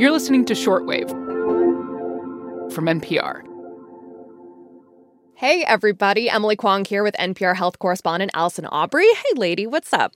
You're listening to Shortwave from NPR. Hey, everybody. Emily Kwong here with NPR health correspondent Allison Aubrey. Hey, lady, what's up?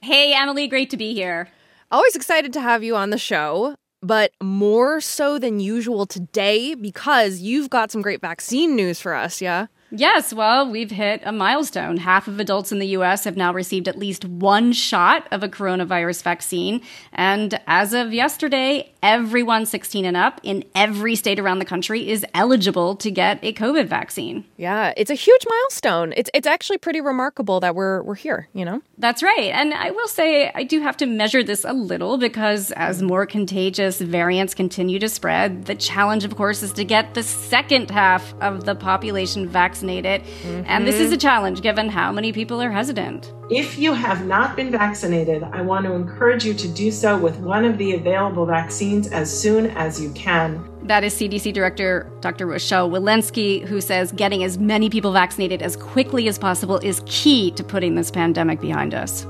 Hey, Emily, great to be here. Always excited to have you on the show, but more so than usual today because you've got some great vaccine news for us, yeah? Yes, well, we've hit a milestone. Half of adults in the US have now received at least one shot of a coronavirus vaccine. And as of yesterday, everyone 16 and up in every state around the country is eligible to get a COVID vaccine. Yeah, it's a huge milestone. It's it's actually pretty remarkable that we're we're here, you know? That's right. And I will say I do have to measure this a little because as more contagious variants continue to spread, the challenge of course is to get the second half of the population vaccinated. Mm-hmm. And this is a challenge given how many people are hesitant. If you have not been vaccinated, I want to encourage you to do so with one of the available vaccines as soon as you can. That is CDC Director Dr. Rochelle Walensky, who says getting as many people vaccinated as quickly as possible is key to putting this pandemic behind us.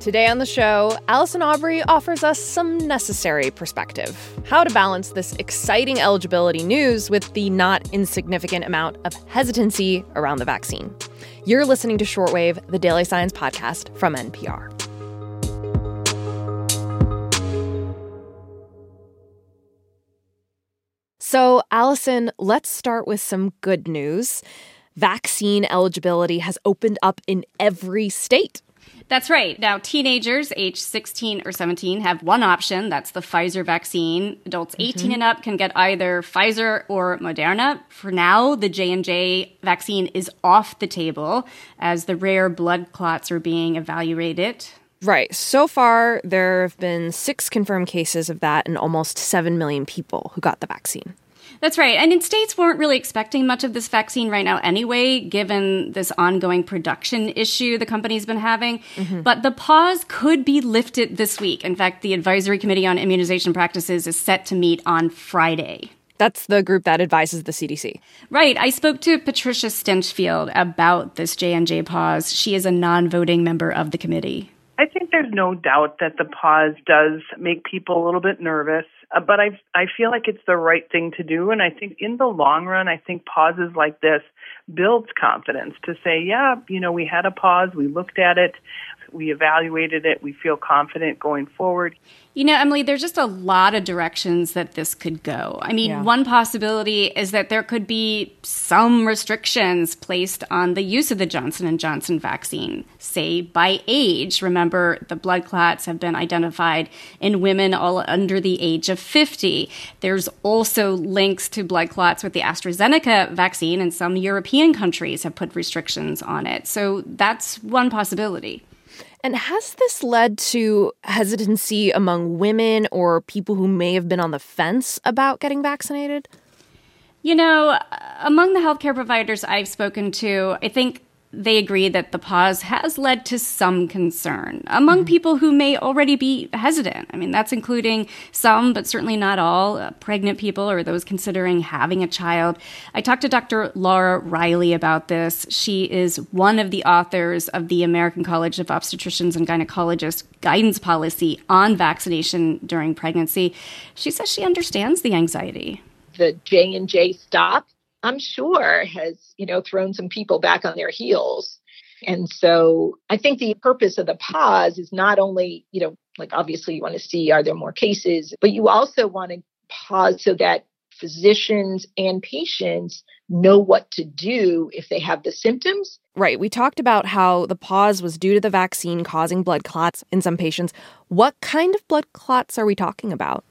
Today on the show, Allison Aubrey offers us some necessary perspective how to balance this exciting eligibility news with the not insignificant amount of hesitancy around the vaccine. You're listening to Shortwave, the daily science podcast from NPR. So, Allison, let's start with some good news. Vaccine eligibility has opened up in every state. That's right. Now, teenagers age 16 or 17 have one option. That's the Pfizer vaccine. Adults mm-hmm. 18 and up can get either Pfizer or Moderna. For now, the J&J vaccine is off the table as the rare blood clots are being evaluated. Right. So far, there have been six confirmed cases of that and almost 7 million people who got the vaccine. That's right. And in states weren't really expecting much of this vaccine right now anyway, given this ongoing production issue the company's been having. Mm-hmm. But the pause could be lifted this week. In fact, the Advisory Committee on Immunization Practices is set to meet on Friday. That's the group that advises the CDC. Right. I spoke to Patricia Stinchfield about this J&J pause. She is a non-voting member of the committee. I think there's no doubt that the pause does make people a little bit nervous. Uh, but I I feel like it's the right thing to do, and I think in the long run, I think pauses like this builds confidence to say, yeah, you know, we had a pause, we looked at it, we evaluated it, we feel confident going forward. You know, Emily, there's just a lot of directions that this could go. I mean, yeah. one possibility is that there could be some restrictions placed on the use of the Johnson and Johnson vaccine, say by age. Remember, the blood clots have been identified in women all under the age of 50. There's also links to blood clots with the AstraZeneca vaccine, and some European countries have put restrictions on it. So that's one possibility. And has this led to hesitancy among women or people who may have been on the fence about getting vaccinated? You know, among the healthcare providers I've spoken to, I think they agree that the pause has led to some concern among mm-hmm. people who may already be hesitant. I mean, that's including some, but certainly not all, uh, pregnant people or those considering having a child. I talked to Dr. Laura Riley about this. She is one of the authors of the American College of Obstetricians and Gynecologists guidance policy on vaccination during pregnancy. She says she understands the anxiety. The J&J stop I'm sure has, you know, thrown some people back on their heels. And so I think the purpose of the pause is not only, you know, like obviously you want to see are there more cases, but you also want to pause so that physicians and patients know what to do if they have the symptoms. Right. We talked about how the pause was due to the vaccine causing blood clots in some patients. What kind of blood clots are we talking about?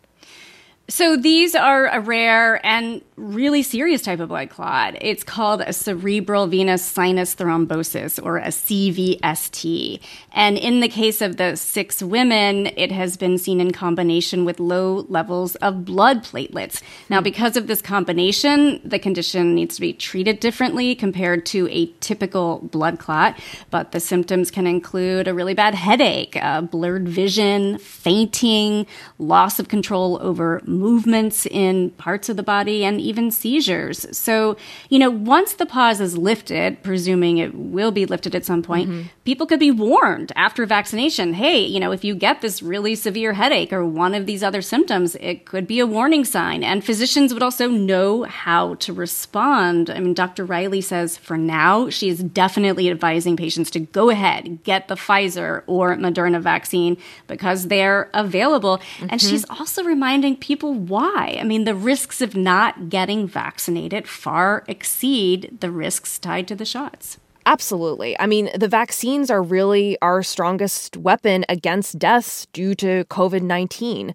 So these are a rare and really serious type of blood clot. It's called a cerebral venous sinus thrombosis or a CVST. And in the case of the six women, it has been seen in combination with low levels of blood platelets. Now, hmm. because of this combination, the condition needs to be treated differently compared to a typical blood clot. But the symptoms can include a really bad headache, uh, blurred vision, fainting, loss of control over movements in parts of the body, and even seizures. So, you know, once the pause is lifted, presuming it will be lifted at some point, mm-hmm. people could be warned after vaccination hey, you know, if you get this really severe headache or one of these other symptoms, it could be a warning sign. And physicians would also know how to respond. I mean, Dr. Riley says for now, she is definitely advising patients to go ahead, get the Pfizer or Moderna vaccine because they're available. Mm-hmm. And she's also reminding people why. I mean, the risks of not getting vaccinated far exceed the risks tied to the shots. Absolutely. I mean, the vaccines are really our strongest weapon against deaths due to COVID 19.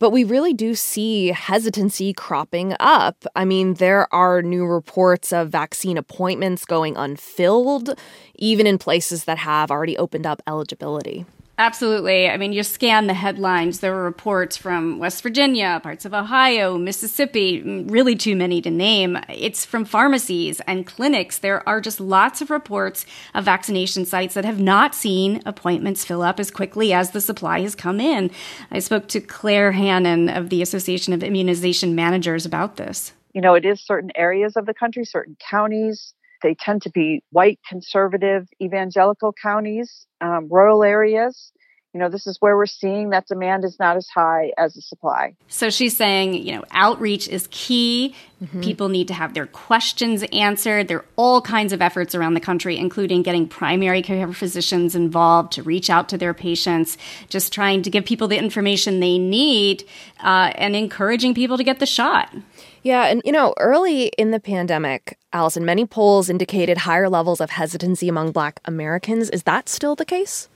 But we really do see hesitancy cropping up. I mean, there are new reports of vaccine appointments going unfilled, even in places that have already opened up eligibility. Absolutely. I mean, you scan the headlines. There were reports from West Virginia, parts of Ohio, Mississippi, really too many to name. It's from pharmacies and clinics. There are just lots of reports of vaccination sites that have not seen appointments fill up as quickly as the supply has come in. I spoke to Claire Hannan of the Association of Immunization Managers about this. You know, it is certain areas of the country, certain counties, they tend to be white, conservative, evangelical counties, um, rural areas. You know, this is where we're seeing that demand is not as high as the supply. So she's saying, you know, outreach is key. Mm-hmm. People need to have their questions answered. There are all kinds of efforts around the country, including getting primary care physicians involved to reach out to their patients, just trying to give people the information they need uh, and encouraging people to get the shot. Yeah, and you know, early in the pandemic, Allison, many polls indicated higher levels of hesitancy among Black Americans. Is that still the case?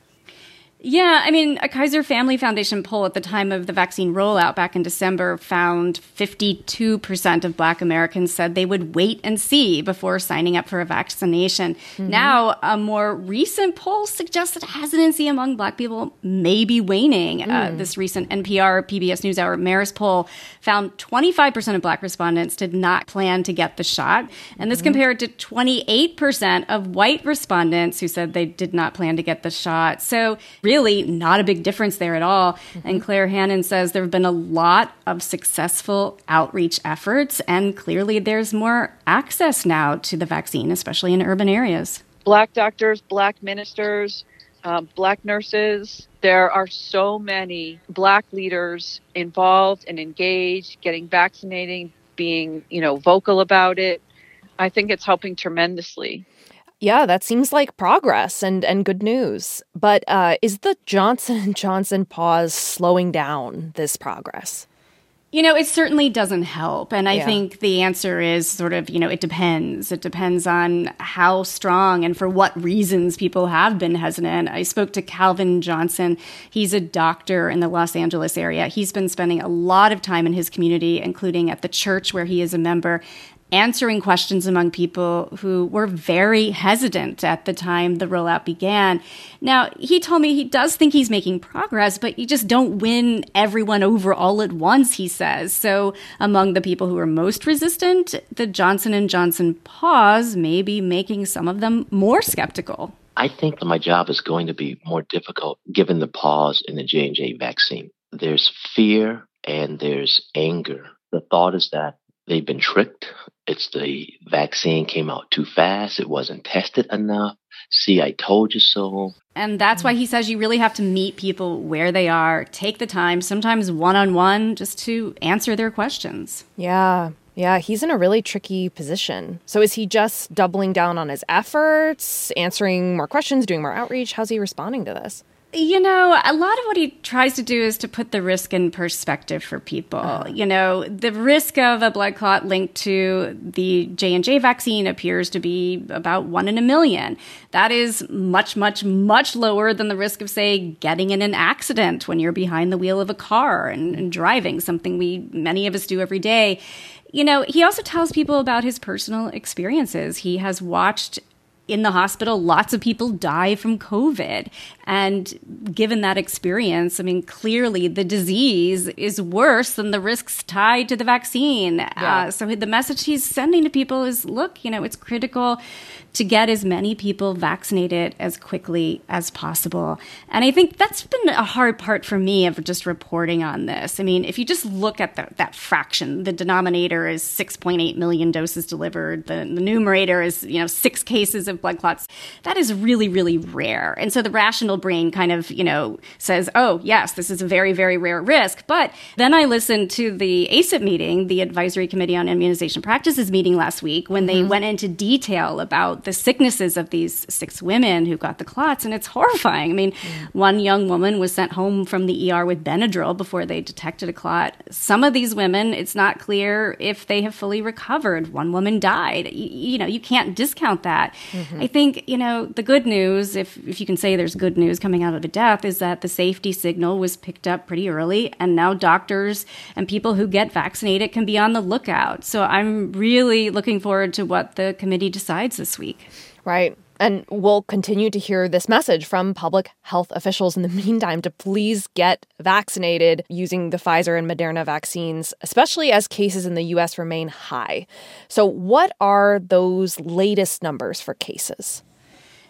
Yeah, I mean, a Kaiser Family Foundation poll at the time of the vaccine rollout back in December found 52% of Black Americans said they would wait and see before signing up for a vaccination. Mm-hmm. Now, a more recent poll suggests that hesitancy among Black people may be waning. Uh, mm. Uh, this recent NPR PBS NewsHour Marist poll found 25% of Black respondents did not plan to get the shot. And this mm-hmm. compared to 28% of white respondents who said they did not plan to get the shot. So, really, not a big difference there at all. Mm-hmm. And Claire Hannan says there have been a lot of successful outreach efforts, and clearly there's more access now to the vaccine, especially in urban areas. Black doctors, black ministers, um, black nurses. There are so many black leaders involved and engaged, getting vaccinated, being you know vocal about it. I think it's helping tremendously. Yeah, that seems like progress and and good news. But uh, is the Johnson and Johnson pause slowing down this progress? You know, it certainly doesn't help. And I yeah. think the answer is sort of, you know, it depends. It depends on how strong and for what reasons people have been hesitant. I spoke to Calvin Johnson. He's a doctor in the Los Angeles area. He's been spending a lot of time in his community, including at the church where he is a member answering questions among people who were very hesitant at the time the rollout began. Now, he told me he does think he's making progress, but you just don't win everyone over all at once, he says. So, among the people who are most resistant, the Johnson & Johnson pause may be making some of them more skeptical. I think that my job is going to be more difficult given the pause in the J&J vaccine. There's fear and there's anger. The thought is that they've been tricked. It's the vaccine came out too fast. It wasn't tested enough. See, I told you so. And that's why he says you really have to meet people where they are, take the time, sometimes one on one, just to answer their questions. Yeah. Yeah, he's in a really tricky position. So is he just doubling down on his efforts, answering more questions, doing more outreach? How's he responding to this? You know, a lot of what he tries to do is to put the risk in perspective for people. Uh. You know, the risk of a blood clot linked to the J&J vaccine appears to be about 1 in a million. That is much much much lower than the risk of say getting in an accident when you're behind the wheel of a car and, and driving, something we many of us do every day. You know, he also tells people about his personal experiences. He has watched in the hospital, lots of people die from COVID. And given that experience, I mean, clearly the disease is worse than the risks tied to the vaccine. Yeah. Uh, so the message he's sending to people is look, you know, it's critical to get as many people vaccinated as quickly as possible. And I think that's been a hard part for me of just reporting on this. I mean, if you just look at the, that fraction, the denominator is 6.8 million doses delivered, the, the numerator is, you know, six cases of blood clots. That is really, really rare. And so the rational brain kind of, you know, says, oh, yes, this is a very, very rare risk. But then I listened to the ACIP meeting, the Advisory Committee on Immunization Practices meeting last week, when they mm-hmm. went into detail about the sicknesses of these six women who got the clots. And it's horrifying. I mean, mm. one young woman was sent home from the ER with Benadryl before they detected a clot. Some of these women, it's not clear if they have fully recovered. One woman died. You, you know, you can't discount that. Mm-hmm. I think, you know, the good news, if, if you can say there's good news coming out of a death, is that the safety signal was picked up pretty early. And now doctors and people who get vaccinated can be on the lookout. So I'm really looking forward to what the committee decides this week. Right. And we'll continue to hear this message from public health officials in the meantime to please get vaccinated using the Pfizer and Moderna vaccines, especially as cases in the US remain high. So, what are those latest numbers for cases?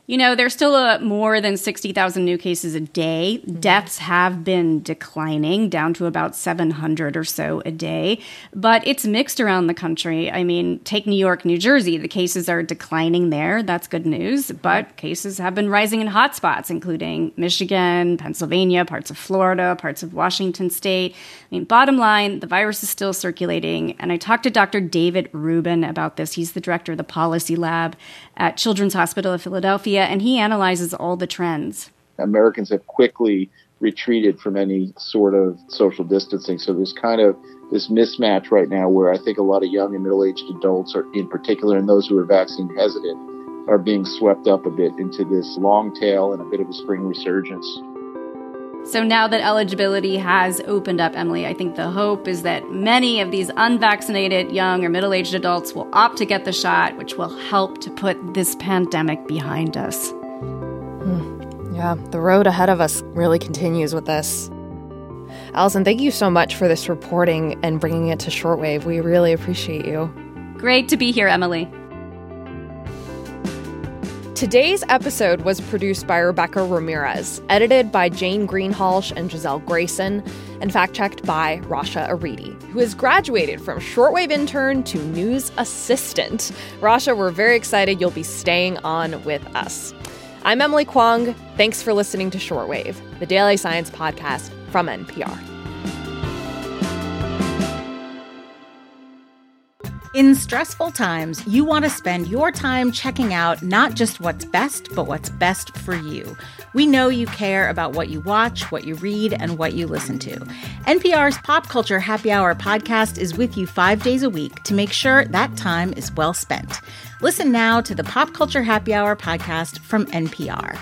You know, there's still a, more than 60,000 new cases a day. Mm-hmm. Deaths have been declining down to about 700 or so a day, but it's mixed around the country. I mean, take New York, New Jersey. The cases are declining there. That's good news. But cases have been rising in hotspots, including Michigan, Pennsylvania, parts of Florida, parts of Washington state. I mean, bottom line, the virus is still circulating. And I talked to Dr. David Rubin about this. He's the director of the policy lab at Children's Hospital of Philadelphia, and he analyzes all the trends. Americans have quickly retreated from any sort of social distancing. So there's kind of this mismatch right now where I think a lot of young and middle aged adults, are, in particular, and those who are vaccine hesitant, are being swept up a bit into this long tail and a bit of a spring resurgence. So now that eligibility has opened up, Emily, I think the hope is that many of these unvaccinated young or middle aged adults will opt to get the shot, which will help to put this pandemic behind us. Hmm. Yeah, the road ahead of us really continues with this. Allison, thank you so much for this reporting and bringing it to shortwave. We really appreciate you. Great to be here, Emily. Today's episode was produced by Rebecca Ramirez, edited by Jane Greenhalgh and Gisele Grayson, and fact checked by Rasha Aridi, who has graduated from shortwave intern to news assistant. Rasha, we're very excited you'll be staying on with us. I'm Emily Kwong. Thanks for listening to Shortwave, the daily science podcast from NPR. In stressful times, you want to spend your time checking out not just what's best, but what's best for you. We know you care about what you watch, what you read, and what you listen to. NPR's Pop Culture Happy Hour podcast is with you five days a week to make sure that time is well spent. Listen now to the Pop Culture Happy Hour podcast from NPR.